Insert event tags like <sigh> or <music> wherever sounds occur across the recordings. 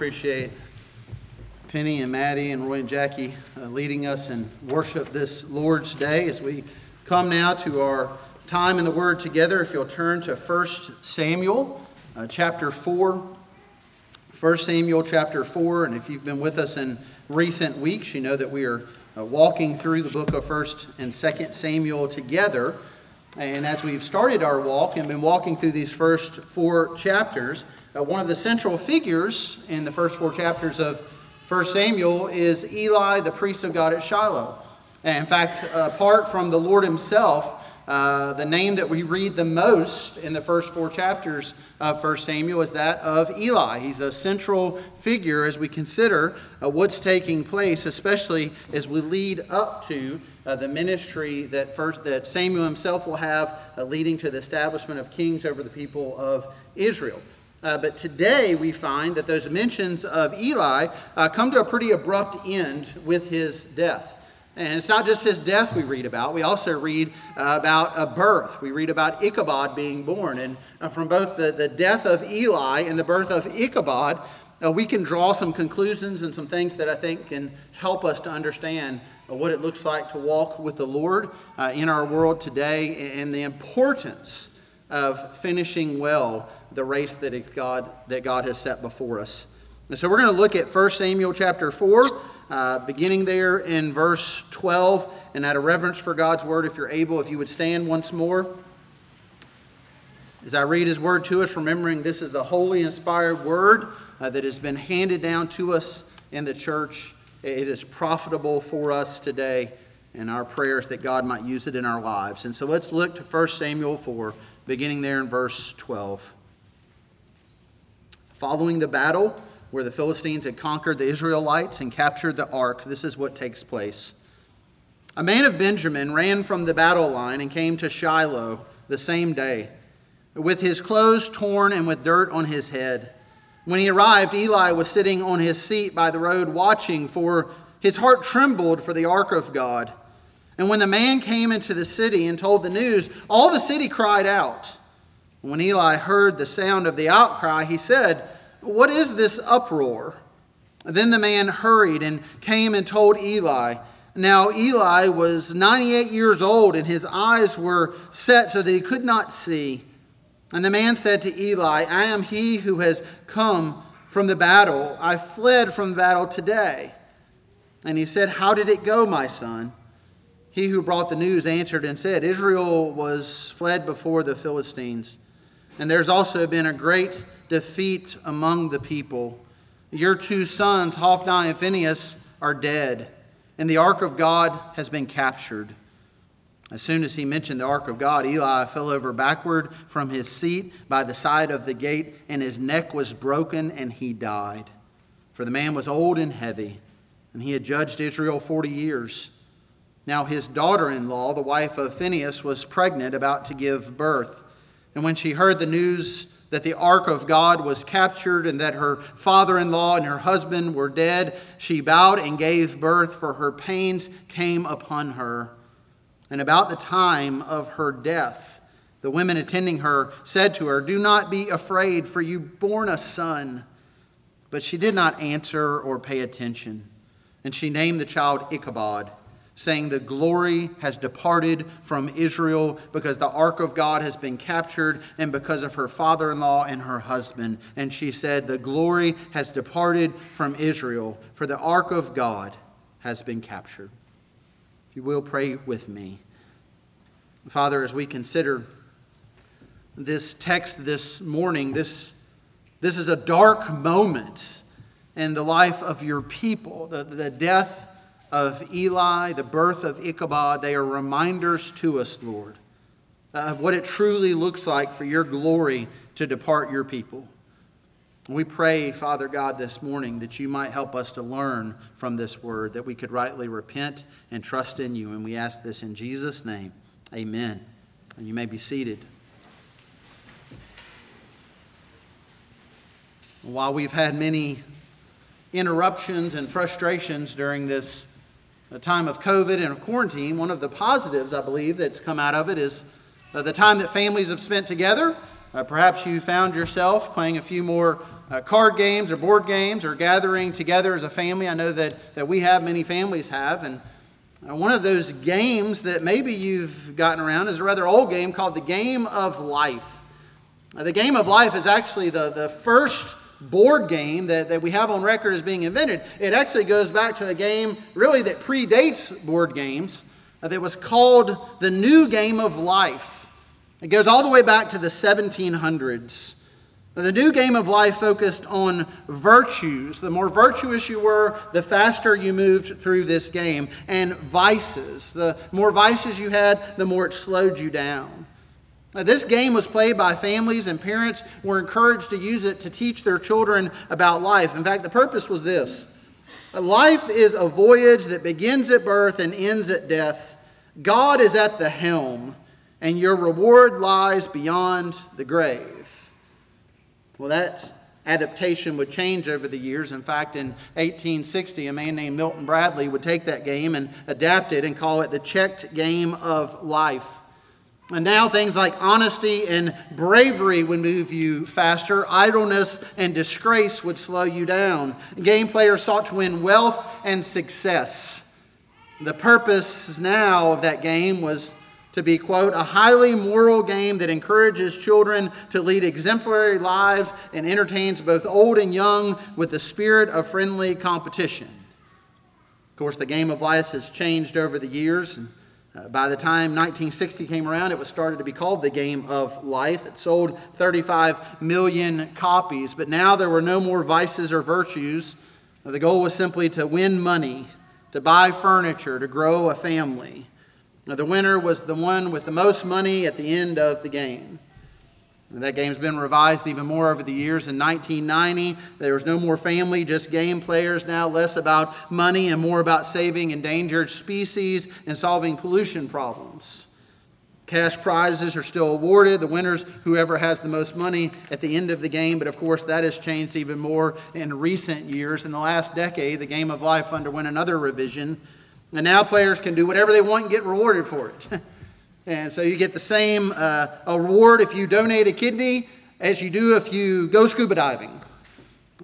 appreciate Penny and Maddie and Roy and Jackie uh, leading us in worship this Lord's Day as we come now to our time in the Word together. If you'll turn to 1 Samuel uh, chapter 4. 1 Samuel chapter 4, and if you've been with us in recent weeks, you know that we are uh, walking through the book of 1st and 2nd Samuel together. And as we've started our walk and been walking through these first four chapters, uh, one of the central figures in the first four chapters of 1 Samuel is Eli, the priest of God at Shiloh. And in fact, apart from the Lord himself, uh, the name that we read the most in the first four chapters of 1 Samuel is that of Eli. He's a central figure as we consider uh, what's taking place, especially as we lead up to uh, the ministry that, first, that Samuel himself will have, uh, leading to the establishment of kings over the people of Israel. Uh, but today we find that those mentions of Eli uh, come to a pretty abrupt end with his death. And it's not just his death we read about. We also read uh, about a birth. We read about Ichabod being born. And uh, from both the, the death of Eli and the birth of Ichabod, uh, we can draw some conclusions and some things that I think can help us to understand what it looks like to walk with the Lord in our world today and the importance of finishing well the race that God, that God has set before us. And so we're going to look at 1 Samuel chapter 4, uh, beginning there in verse 12. And out of reverence for God's word, if you're able, if you would stand once more. As I read his word to us, remembering this is the holy, inspired word uh, that has been handed down to us in the church. It is profitable for us today, and our prayers that God might use it in our lives. And so let's look to 1 Samuel 4, beginning there in verse 12. Following the battle where the Philistines had conquered the Israelites and captured the ark, this is what takes place. A man of Benjamin ran from the battle line and came to Shiloh the same day, with his clothes torn and with dirt on his head. When he arrived, Eli was sitting on his seat by the road watching, for his heart trembled for the ark of God. And when the man came into the city and told the news, all the city cried out. When Eli heard the sound of the outcry, he said, What is this uproar? Then the man hurried and came and told Eli. Now Eli was 98 years old, and his eyes were set so that he could not see. And the man said to Eli, I am he who has come from the battle. I fled from the battle today. And he said, How did it go, my son? He who brought the news answered and said, Israel was fled before the Philistines. And there's also been a great defeat among the people. Your two sons, Hophni and Phinehas, are dead, and the ark of God has been captured. As soon as he mentioned the ark of God, Eli fell over backward from his seat by the side of the gate, and his neck was broken, and he died. For the man was old and heavy, and he had judged Israel 40 years. Now his daughter in law, the wife of Phinehas, was pregnant, about to give birth. And when she heard the news that the ark of God was captured and that her father in law and her husband were dead, she bowed and gave birth, for her pains came upon her. And about the time of her death, the women attending her said to her, Do not be afraid, for you born a son. But she did not answer or pay attention. And she named the child Ichabod saying, The glory has departed from Israel because the ark of God has been captured and because of her father in law and her husband. And she said, The glory has departed from Israel, for the ark of God has been captured. If you will, pray with me. Father, as we consider this text this morning, this, this is a dark moment in the life of your people, the, the death of Eli, the birth of Ichabod, they are reminders to us, Lord, of what it truly looks like for your glory to depart your people. We pray, Father God, this morning that you might help us to learn from this word, that we could rightly repent and trust in you. And we ask this in Jesus' name. Amen. And you may be seated. While we've had many interruptions and frustrations during this the time of COVID and of quarantine, one of the positives, I believe, that's come out of it is uh, the time that families have spent together. Uh, perhaps you found yourself playing a few more uh, card games or board games or gathering together as a family. I know that, that we have, many families have. And uh, one of those games that maybe you've gotten around is a rather old game called the Game of Life. Uh, the Game of Life is actually the, the first board game that, that we have on record as being invented. It actually goes back to a game really that predates board games uh, that was called the New Game of Life. It goes all the way back to the 1700s. The new game of life focused on virtues. The more virtuous you were, the faster you moved through this game. And vices. The more vices you had, the more it slowed you down. Now, this game was played by families, and parents were encouraged to use it to teach their children about life. In fact, the purpose was this Life is a voyage that begins at birth and ends at death. God is at the helm, and your reward lies beyond the grave. Well, that adaptation would change over the years. In fact, in 1860, a man named Milton Bradley would take that game and adapt it and call it the checked game of life. And now things like honesty and bravery would move you faster. Idleness and disgrace would slow you down. Game players sought to win wealth and success. The purpose now of that game was to be, quote, a highly moral game that encourages children to lead exemplary lives and entertains both old and young with the spirit of friendly competition. Of course, the game of life has changed over the years. And, uh, by the time 1960 came around, it was started to be called the Game of Life. It sold 35 million copies, but now there were no more vices or virtues. The goal was simply to win money, to buy furniture, to grow a family. Now, the winner was the one with the most money at the end of the game. And that game's been revised even more over the years. In 1990, there was no more family, just game players now, less about money and more about saving endangered species and solving pollution problems. Cash prizes are still awarded. The winners, whoever has the most money at the end of the game. But of course, that has changed even more in recent years. In the last decade, the game of life underwent another revision and now players can do whatever they want and get rewarded for it. <laughs> and so you get the same uh, award if you donate a kidney as you do if you go scuba diving.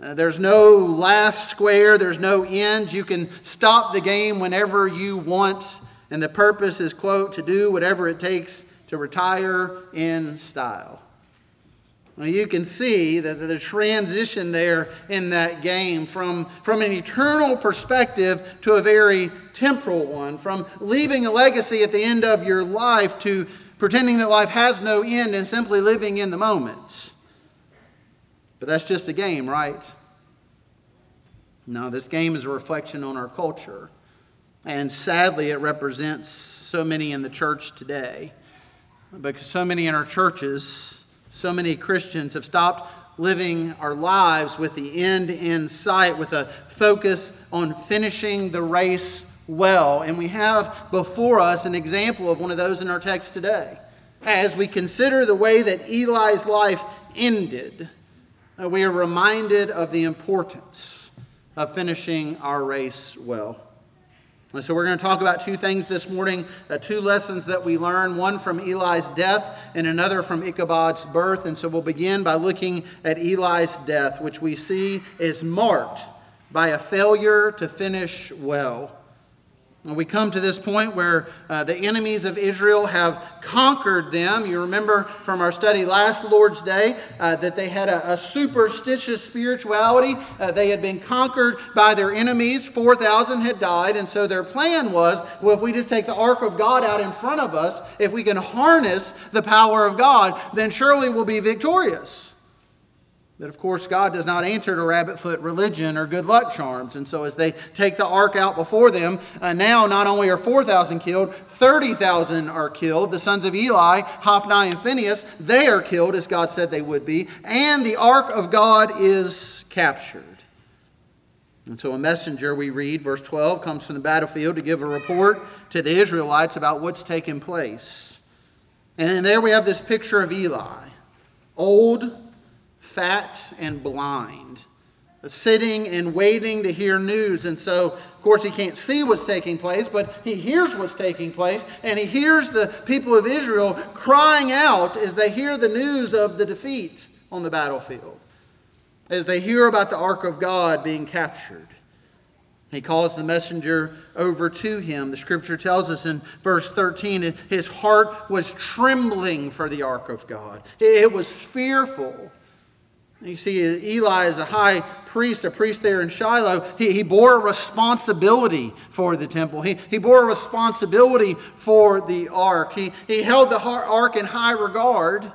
Uh, there's no last square, there's no end. You can stop the game whenever you want. And the purpose is, quote, to do whatever it takes to retire in style. Well, you can see that the transition there in that game from, from an eternal perspective to a very temporal one, from leaving a legacy at the end of your life to pretending that life has no end and simply living in the moment. But that's just a game, right? No, this game is a reflection on our culture. And sadly, it represents so many in the church today. Because so many in our churches so many Christians have stopped living our lives with the end in sight, with a focus on finishing the race well. And we have before us an example of one of those in our text today. As we consider the way that Eli's life ended, uh, we are reminded of the importance of finishing our race well. And so we're going to talk about two things this morning, uh, two lessons that we learn, one from Eli's death and another from Ichabod's birth. And so we'll begin by looking at Eli's death, which we see is marked by a failure to finish well. We come to this point where uh, the enemies of Israel have conquered them. You remember from our study last Lord's Day uh, that they had a, a superstitious spirituality. Uh, they had been conquered by their enemies. 4,000 had died. And so their plan was well, if we just take the ark of God out in front of us, if we can harness the power of God, then surely we'll be victorious. But of course, God does not answer to rabbit foot religion or good luck charms. And so, as they take the ark out before them, uh, now not only are 4,000 killed, 30,000 are killed. The sons of Eli, Hophni and Phinehas, they are killed as God said they would be. And the ark of God is captured. And so, a messenger, we read, verse 12, comes from the battlefield to give a report to the Israelites about what's taken place. And there we have this picture of Eli, old fat and blind, sitting and waiting to hear news. And so, of course, he can't see what's taking place, but he hears what's taking place, and he hears the people of Israel crying out as they hear the news of the defeat on the battlefield. as they hear about the ark of God being captured. He calls the messenger over to him. The scripture tells us in verse 13 his heart was trembling for the ark of God, it was fearful. You see, Eli is a high priest, a priest there in Shiloh. He, he bore a responsibility for the temple, he, he bore a responsibility for the ark. He, he held the ark in high regard.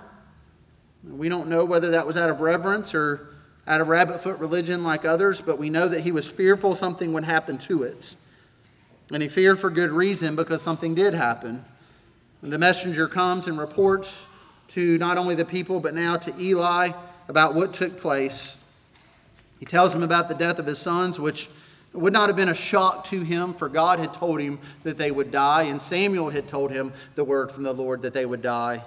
We don't know whether that was out of reverence or out of rabbit foot religion like others, but we know that he was fearful something would happen to it. And he feared for good reason because something did happen. the messenger comes and reports to not only the people, but now to Eli about what took place. He tells him about the death of his sons, which would not have been a shock to him, for God had told him that they would die, and Samuel had told him the word from the Lord that they would die.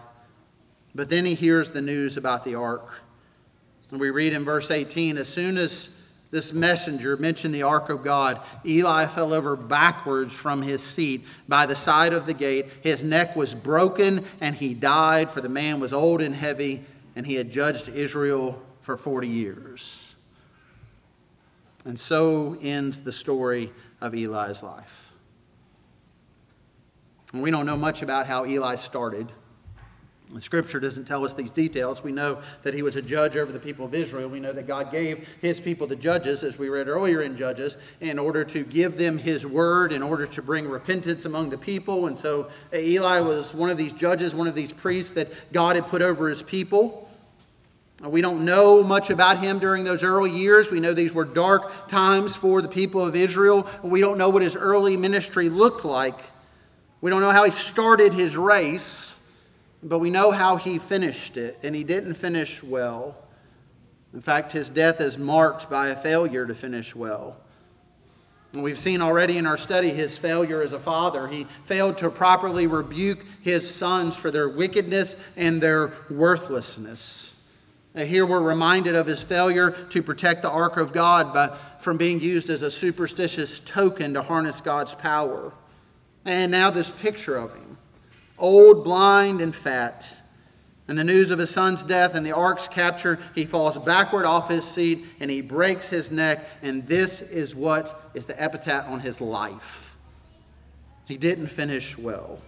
But then he hears the news about the ark. And we read in verse 18 as soon as this messenger mentioned the ark of God, Eli fell over backwards from his seat by the side of the gate. His neck was broken and he died, for the man was old and heavy, and he had judged Israel for 40 years. And so ends the story of Eli's life. And we don't know much about how Eli started. The scripture doesn't tell us these details. We know that he was a judge over the people of Israel. We know that God gave his people the judges, as we read earlier in Judges, in order to give them his word, in order to bring repentance among the people. And so uh, Eli was one of these judges, one of these priests that God had put over his people. We don't know much about him during those early years. We know these were dark times for the people of Israel. We don't know what his early ministry looked like. We don't know how he started his race. But we know how he finished it, and he didn't finish well. In fact, his death is marked by a failure to finish well. And we've seen already in our study his failure as a father. He failed to properly rebuke his sons for their wickedness and their worthlessness. And here we're reminded of his failure to protect the ark of God by, from being used as a superstitious token to harness God's power. And now this picture of him old, blind, and fat. And the news of his son's death and the ark's capture, he falls backward off his seat and he breaks his neck. And this is what is the epitaph on his life. He didn't finish well,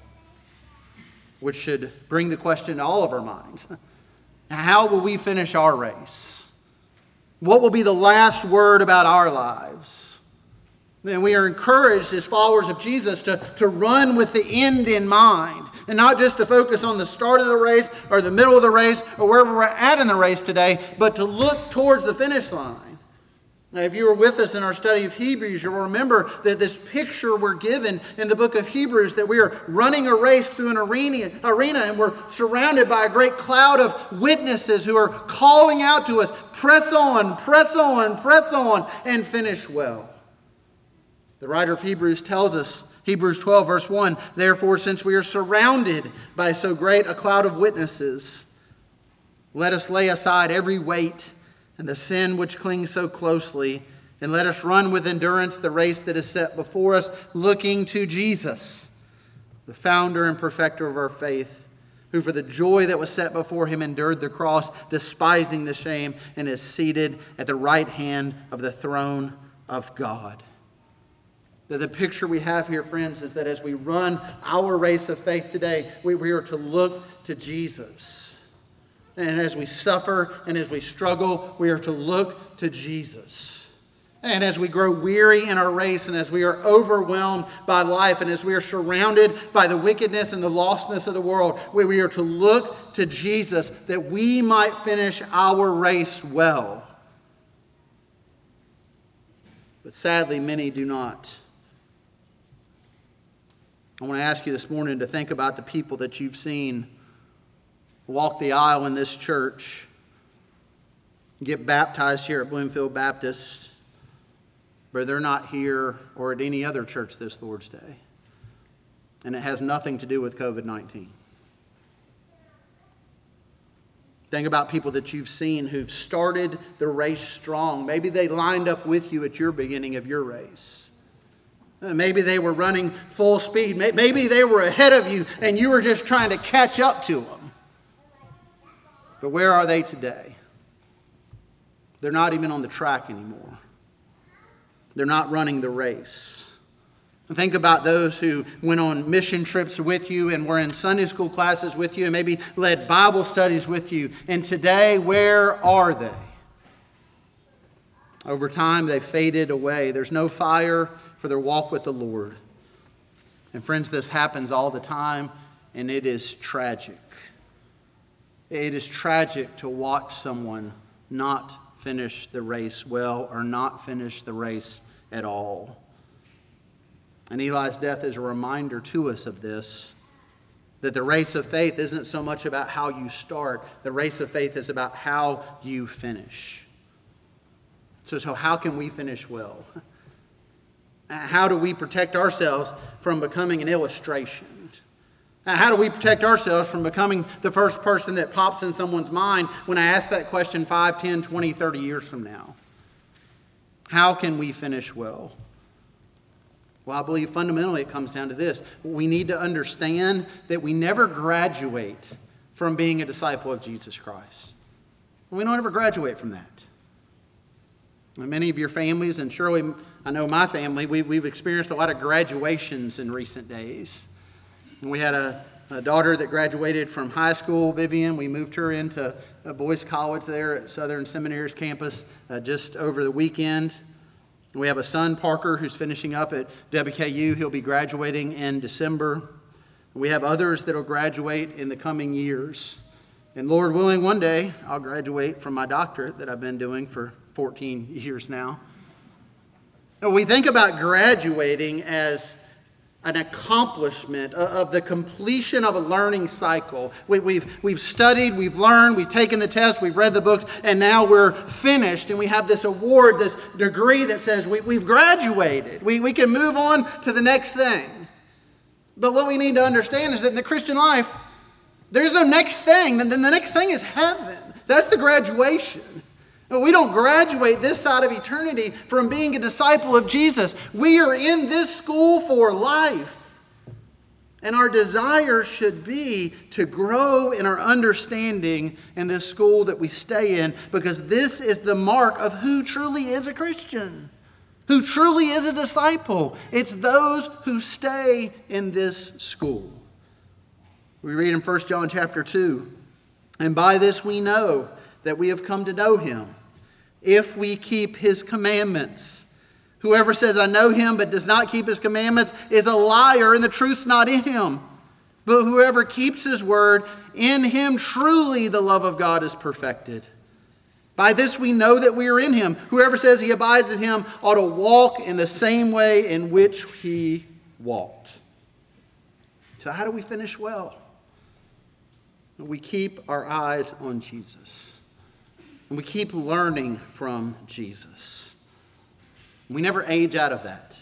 which should bring the question to all of our minds <laughs> How will we finish our race? What will be the last word about our lives? And we are encouraged as followers of Jesus to, to run with the end in mind and not just to focus on the start of the race or the middle of the race or wherever we're at in the race today, but to look towards the finish line. Now, if you were with us in our study of Hebrews, you'll remember that this picture we're given in the book of Hebrews that we are running a race through an arena, arena and we're surrounded by a great cloud of witnesses who are calling out to us press on, press on, press on, and finish well. The writer of Hebrews tells us Hebrews 12, verse 1 Therefore, since we are surrounded by so great a cloud of witnesses, let us lay aside every weight and the sin which clings so closely, and let us run with endurance the race that is set before us, looking to Jesus, the founder and perfecter of our faith, who for the joy that was set before him endured the cross, despising the shame, and is seated at the right hand of the throne of God. The, the picture we have here, friends, is that as we run our race of faith today, we, we are to look to Jesus. And as we suffer and as we struggle, we are to look to Jesus. And as we grow weary in our race, and as we are overwhelmed by life, and as we are surrounded by the wickedness and the lostness of the world, we, we are to look to Jesus that we might finish our race well. But sadly, many do not. I want to ask you this morning to think about the people that you've seen walk the aisle in this church, get baptized here at Bloomfield Baptist, but they're not here or at any other church this Lord's Day. And it has nothing to do with COVID 19. Think about people that you've seen who've started the race strong. Maybe they lined up with you at your beginning of your race. Uh, maybe they were running full speed. Maybe they were ahead of you and you were just trying to catch up to them. But where are they today? They're not even on the track anymore. They're not running the race. Think about those who went on mission trips with you and were in Sunday school classes with you and maybe led Bible studies with you. And today, where are they? Over time, they faded away. There's no fire for their walk with the Lord. And friends, this happens all the time, and it is tragic. It is tragic to watch someone not finish the race well or not finish the race at all. And Eli's death is a reminder to us of this that the race of faith isn't so much about how you start, the race of faith is about how you finish. So, so how can we finish well? How do we protect ourselves from becoming an illustration? How do we protect ourselves from becoming the first person that pops in someone's mind when I ask that question 5, 10, 20, 30 years from now? How can we finish well? Well, I believe fundamentally it comes down to this. We need to understand that we never graduate from being a disciple of Jesus Christ. We don't ever graduate from that. Many of your families, and surely I know my family, we, we've experienced a lot of graduations in recent days. And we had a, a daughter that graduated from high school, Vivian. We moved her into a Boyce College there at Southern Seminary's campus uh, just over the weekend. We have a son, Parker, who's finishing up at WKU. He'll be graduating in December. We have others that will graduate in the coming years. And Lord willing, one day I'll graduate from my doctorate that I've been doing for 14 years now. We think about graduating as an accomplishment uh, of the completion of a learning cycle. We, have we've, we've studied, we've learned, we've taken the test, we've read the books, and now we're finished and we have this award, this degree that says we, we've graduated. We, we can move on to the next thing. But what we need to understand is that in the Christian life, there's no next thing. Then the next thing is heaven. That's the graduation. We don't graduate this side of eternity from being a disciple of Jesus. We are in this school for life. And our desire should be to grow in our understanding in this school that we stay in because this is the mark of who truly is a Christian, who truly is a disciple. It's those who stay in this school. We read in 1 John chapter 2, and by this we know that we have come to know him if we keep his commandments. Whoever says, I know him, but does not keep his commandments, is a liar, and the truth's not in him. But whoever keeps his word, in him truly the love of God is perfected. By this we know that we are in him. Whoever says he abides in him ought to walk in the same way in which he walked. So, how do we finish well? We keep our eyes on Jesus. And we keep learning from Jesus. We never age out of that.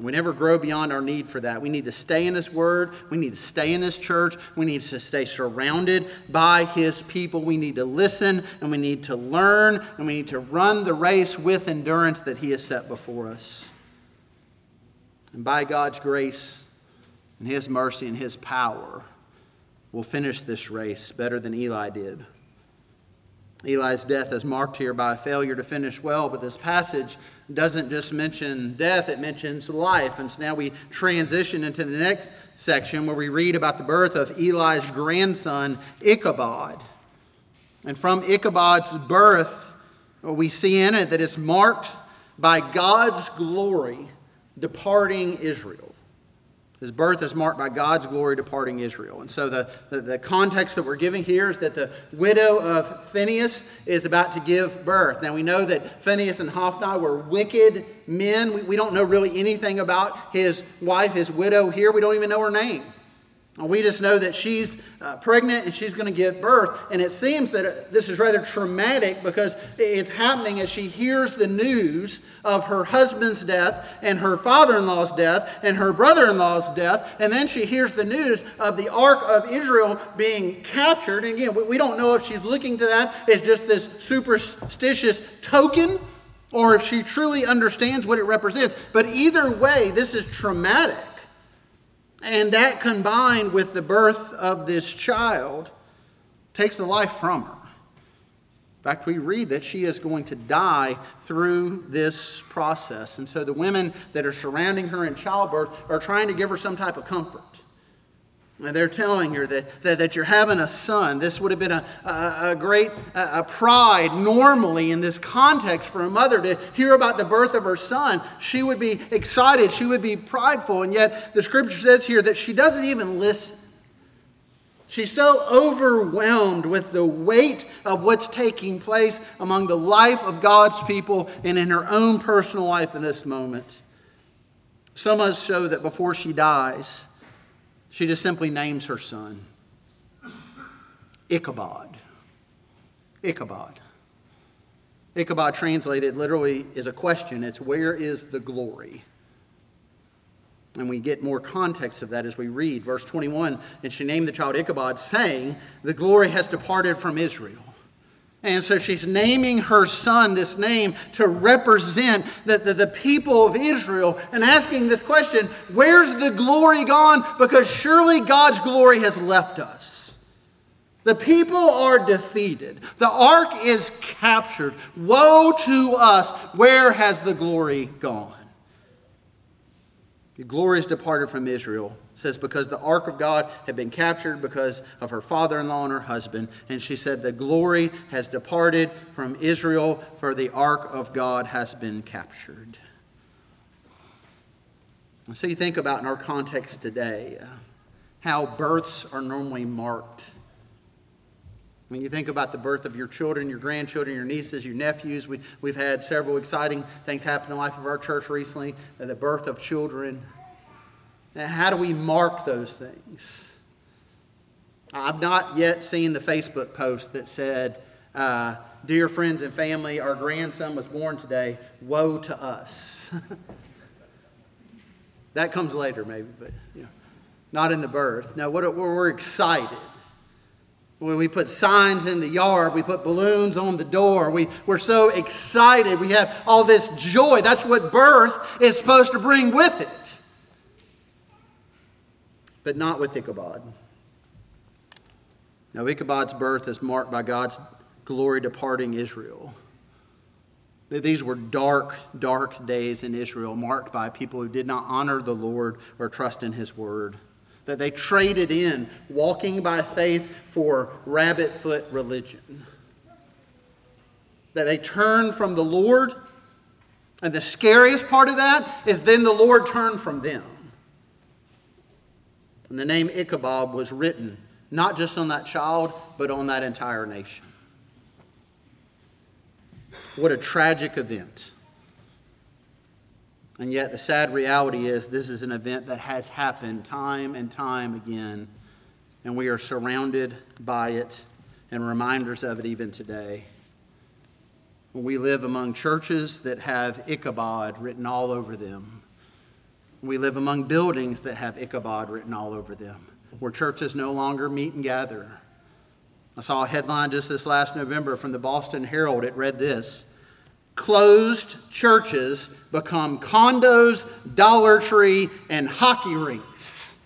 We never grow beyond our need for that. We need to stay in His Word. We need to stay in His church. We need to stay surrounded by His people. We need to listen and we need to learn and we need to run the race with endurance that He has set before us. And by God's grace and His mercy and His power, we'll finish this race better than Eli did. Eli's death is marked here by a failure to finish well, but this passage doesn't just mention death, it mentions life. And so now we transition into the next section where we read about the birth of Eli's grandson, Ichabod. And from Ichabod's birth, we see in it that it's marked by God's glory departing Israel. His birth is marked by God's glory departing Israel. And so the, the, the, context that we're giving here is that the widow of Phinehas is about to give birth. Now we know that Phinehas and Hophni were wicked men. We, we don't know really anything about his wife, his widow here. We don't even know her name. We just know that she's uh, pregnant and she's going to give birth. And it seems that uh, this is rather traumatic because it's happening as she hears the news of her husband's death and her father in law's death and her brother in law's death. And then she hears the news of the Ark of Israel being captured. And again, we don't know if she's looking to that as just this superstitious token or if she truly understands what it represents. But either way, this is traumatic. And that combined with the birth of this child takes the life from her. In fact, we read that she is going to die through this process. And so the women that are surrounding her in childbirth are trying to give her some type of comfort. And they're telling her that, that, that, you're having a son. This would have been a, a, a great a, a pride normally in this context for a mother to hear about the birth of her son. She would be excited, she would be prideful, and yet the scripture says here that she doesn't even listen. She's so overwhelmed with the weight of what's taking place among the life of God's people and in her own personal life in this moment. So much so that before she dies, she just simply names her son Ichabod. Ichabod. Ichabod translated literally is a question. It's where is the glory? And we get more context of that as we read. Verse 21 And she named the child Ichabod, saying, The glory has departed from Israel. And so she's naming her son this name to represent the, the, the, people of Israel and asking this question Where's the glory gone? Because surely God's glory has left us. The people are defeated, the ark is captured. Woe to us! Where has the glory gone? The glory has departed from Israel. Says, because the ark of God had been captured because of her father in law and her husband. And she said, The glory has departed from Israel, for the ark of God has been captured. So you think about in our context today uh, how births are normally marked. When you think about the birth of your children, your grandchildren, your nieces, your nephews, we, we've had several exciting things happen in the life of our church recently the birth of children. How do we mark those things? I've not yet seen the Facebook post that said, uh, Dear friends and family, our grandson was born today. Woe to us. <laughs> that comes later, maybe, but you know, not in the birth. No, what, we're excited. When we put signs in the yard, we put balloons on the door. We, we're so excited. We have all this joy. That's what birth is supposed to bring with it. But not with Ichabod. Now, Ichabod's birth is marked by God's glory departing Israel. These were dark, dark days in Israel, marked by people who did not honor the Lord or trust in his word that they traded in walking by faith for rabbit foot religion. That they turned from the Lord. And the scariest part of that is then the Lord turned from them. And the name Ichabod was written not just on that child, but on that entire nation. What a tragic event. And yet, the sad reality is, this is an event that has happened time and time again, and we are surrounded by it and reminders of it even today. We live among churches that have Ichabod written all over them. We live among buildings that have Ichabod written all over them, where churches no longer meet and gather. I saw a headline just this last November from the Boston Herald. It read this closed churches become condos, Dollar Tree, and hockey rinks.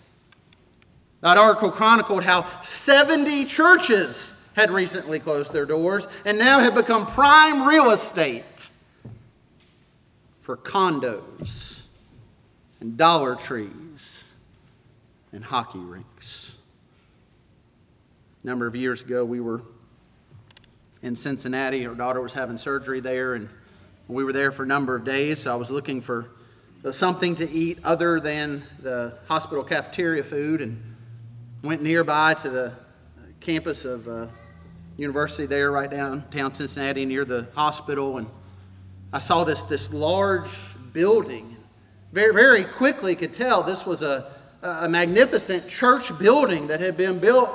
That article chronicled how 70 churches had recently closed their doors and now have become prime real estate for condos and Dollar Trees and hockey rinks. A number of years ago, we were in Cincinnati. Our daughter was having surgery there, and we were there for a number of days, so I was looking for something to eat other than the hospital cafeteria food and went nearby to the campus of uh, university there right downtown Cincinnati near the hospital and I saw this, this large building. Very, very quickly could tell this was a, a magnificent church building that had been built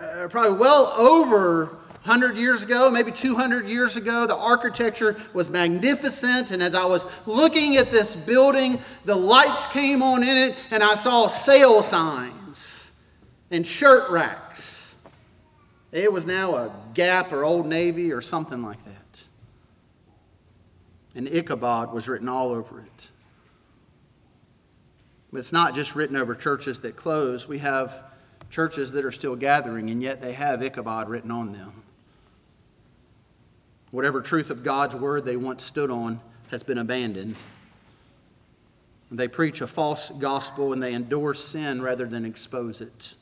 uh, probably well over 100 years ago, maybe 200 years ago. The architecture was magnificent. And as I was looking at this building, the lights came on in it, and I saw sale signs and shirt racks. It was now a Gap or Old Navy or something like that. And Ichabod was written all over it. It's not just written over churches that close. We have churches that are still gathering, and yet they have Ichabod written on them. Whatever truth of God's word they once stood on has been abandoned. They preach a false gospel and they endorse sin rather than expose it.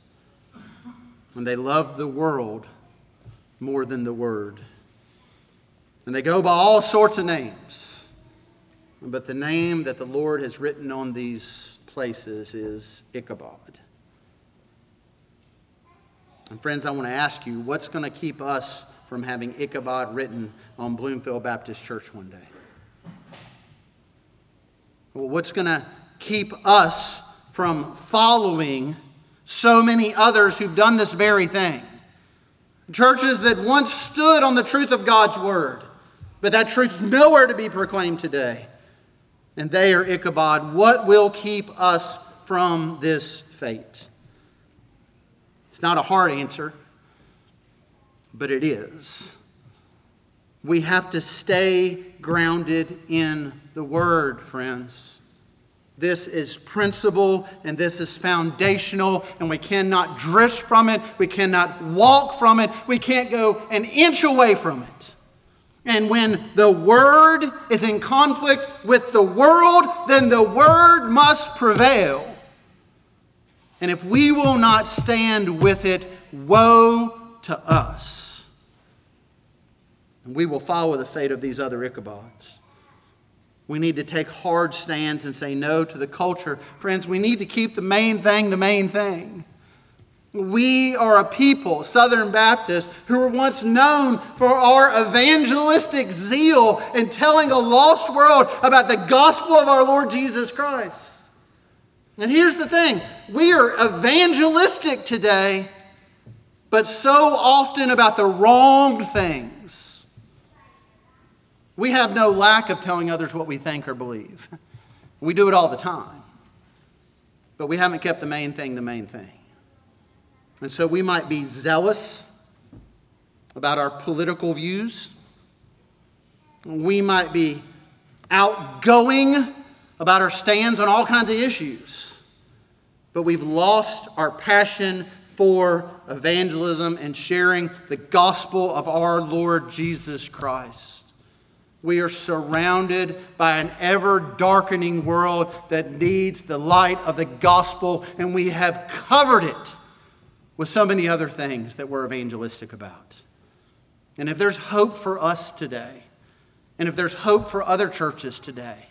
And they love the world more than the word. And they go by all sorts of names. But the name that the Lord has written on these places is Ichabod. And friends, I want to ask you what's going to keep us from having Ichabod written on Bloomfield Baptist Church one day? Well, what's going to keep us from following so many others who've done this very thing? Churches that once stood on the truth of God's word, but that truth's nowhere to be proclaimed today. And they are Ichabod. What will keep us from this fate? It's not a hard answer, but it is. We have to stay grounded in the Word, friends. This is principle and this is foundational, and we cannot drift from it. We cannot walk from it. We can't go an inch away from it. And when the Word is in conflict with the world, then the Word must prevail. And if we will not stand with it, woe to us. And we will follow the fate of these other Ichabods. We need to take hard stands and say no to the culture. Friends, we need to keep the main thing the main thing. We are a people, Southern Baptists, who were once known for our evangelistic zeal in telling a lost world about the gospel of our Lord Jesus Christ. And here's the thing we are evangelistic today, but so often about the wrong things. We have no lack of telling others what we think or believe. <laughs> We do it all the time. But we haven't kept the main thing the main thing. And so we might be zealous about our political views. We might be outgoing about our stands on all kinds of issues. But we've lost our passion for evangelism and sharing the gospel of our Lord Jesus Christ. We are surrounded by an ever darkening world that needs the light of the gospel, and we have covered it with so many other things that we're evangelistic about. And if there's hope for us today, and if there's hope for other churches today,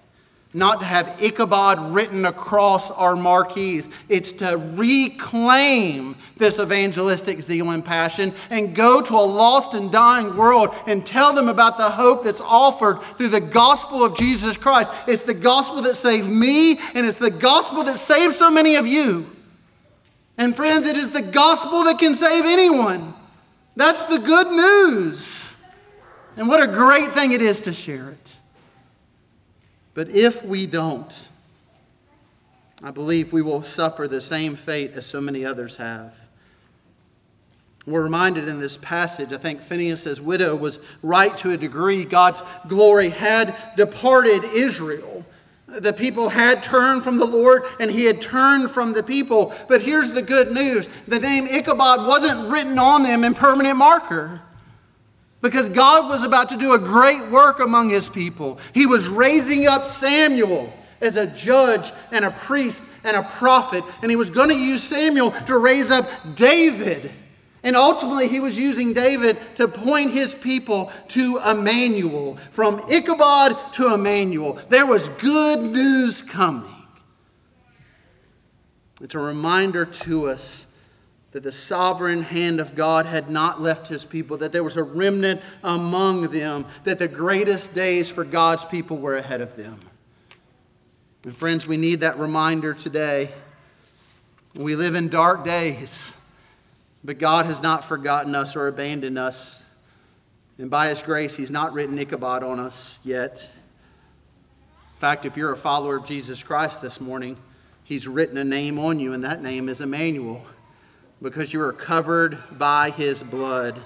not to have Ichabod written across our marquees. It's to reclaim this evangelistic zeal and passion and go to a lost and dying world and tell them about the hope that's offered through the gospel of Jesus Christ. It's the gospel that saved me, and it's the gospel that saved so many of you. And friends, it is the gospel that can save anyone. That's the good news. And what a great thing it is to share it. But if we don't, I believe we will suffer the same fate as so many others have. We're reminded in this passage, I think Phinehas' widow was right to a degree. God's glory had departed Israel. The people had turned from the Lord and he had turned from the people. But here's the good news the name Ichabod wasn't written on them in permanent marker because God was about to do a great work among his people. He was raising up Samuel as a judge and a priest and a prophet, and he was going to use Samuel to raise up David. And ultimately, he was using David to point his people to Emmanuel, from Ichabod to Emmanuel. There was good news coming. It's a reminder to us that the sovereign hand of God had not left his people, that there was a remnant among them, that the greatest days for God's people were ahead of them. And friends, we need that reminder today. We live in dark days, but God has not forgotten us or abandoned us. And by his grace, he's not written Ichabod on us yet. In fact, if you're a follower of Jesus Christ this morning, he's written a name on you, and that name is Emmanuel because you are covered by his blood.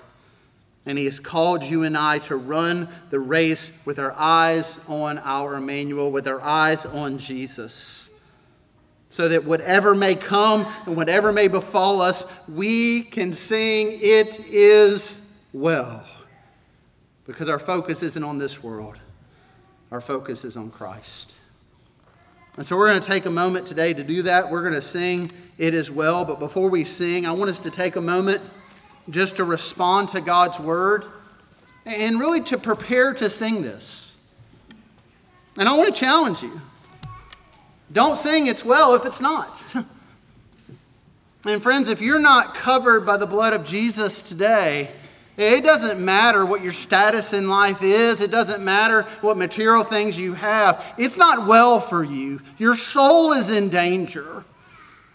And he has called you and I to run the race with our eyes on our Emmanuel, with our eyes on Jesus. So that whatever may come and whatever may befall us, we can sing, It is well. because our focus isn't on this world, our focus is on Christ. And so we're going to take a moment today to do that. We're going to sing It Is Well. But before we sing, I want us to take a moment just to respond to God's word and really to prepare to sing this. And I want to challenge you don't sing It's Well if it's not. <laughs> and friends, if you're not covered by the blood of Jesus today, it doesn't matter what your status in life is. It doesn't matter what material things you have. It's not well for you. Your soul is in danger.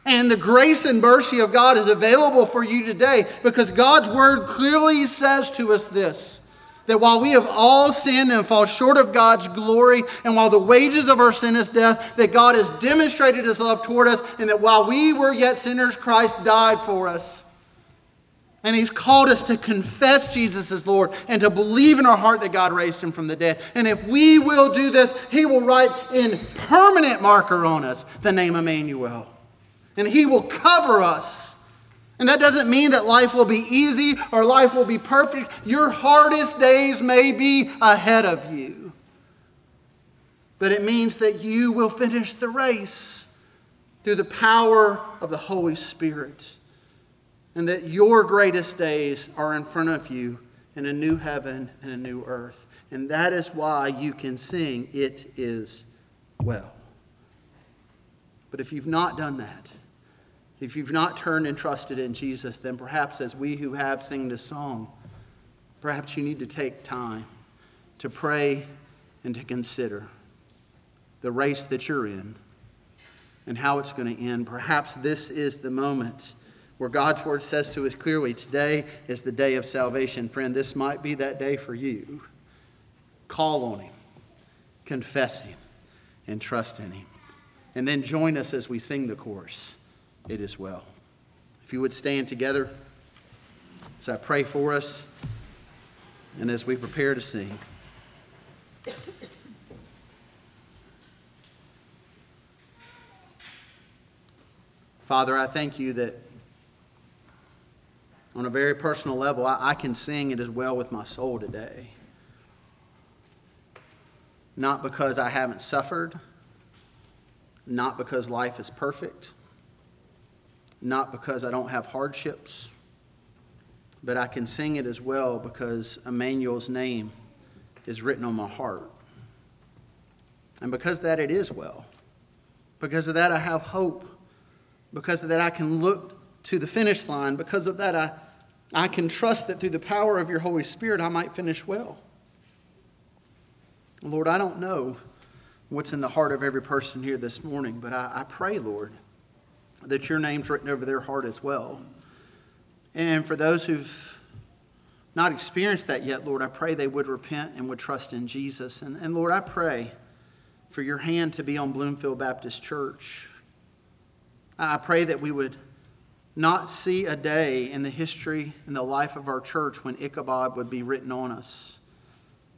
And the grace and mercy of God is available for you today because God's word clearly says to us this that while we have all sinned and fall short of God's glory, and while the wages of our sin is death, that God has demonstrated his love toward us, and that while we were yet sinners, Christ died for us. And he's called us to confess Jesus as Lord and to believe in our heart that God raised him from the dead. And if we will do this, he will write in permanent marker on us the name Emmanuel. And he will cover us. And that doesn't mean that life will be easy or life will be perfect. Your hardest days may be ahead of you. But it means that you will finish the race through the power of the Holy Spirit and that your greatest days are in front of you in a new heaven and a new earth. And that is why you can sing, It is well. But if you've not done that, if you've not turned and trusted in Jesus, then perhaps as we who have sing this song, perhaps you need to take time to pray and to consider the race that you're in and how it's going to end. Perhaps this is the moment where God's word says to us clearly, today is the day of salvation. Friend, this might be that day for you. Call on Him, confess Him, and trust in Him. And then join us as we sing the chorus. It is well. If you would stand together as I pray for us and as we prepare to sing. Father, I thank you that on a very personal level, I, I can sing it as well with my soul today. Not because I haven't suffered, not because life is perfect, not because I don't have hardships, but I can sing it as well because Emmanuel's name is written on my heart. And because that, it is well. Because of that, I have hope. Because of that, I can look to the finish line. Because of that, I, I can trust that through the power of your Holy Spirit, I might finish well. Lord, I don't know what's in the heart of every person here this morning, but I, I pray, Lord, that your name's written over their heart as well. And for those who've not experienced that yet, Lord, I pray they would repent and would trust in Jesus. And, and Lord, I pray for your hand to be on Bloomfield Baptist Church. I pray that we would not see a day in the history and the life of our church when Ichabod would be written on us.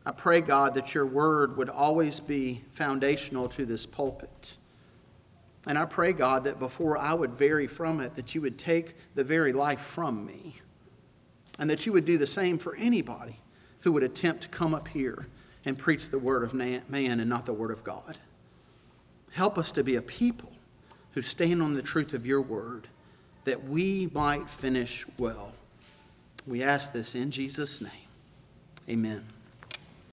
I pray, God, that your word would always be foundational to this pulpit. And I pray, God, that before I would vary from it, that you would take the very life from me. And that you would do the same for anybody who would attempt to come up here and preach the word of man and not the word of God. Help us to be a people who stand on the truth of your word that we might finish well. We ask this in Jesus' name. Amen.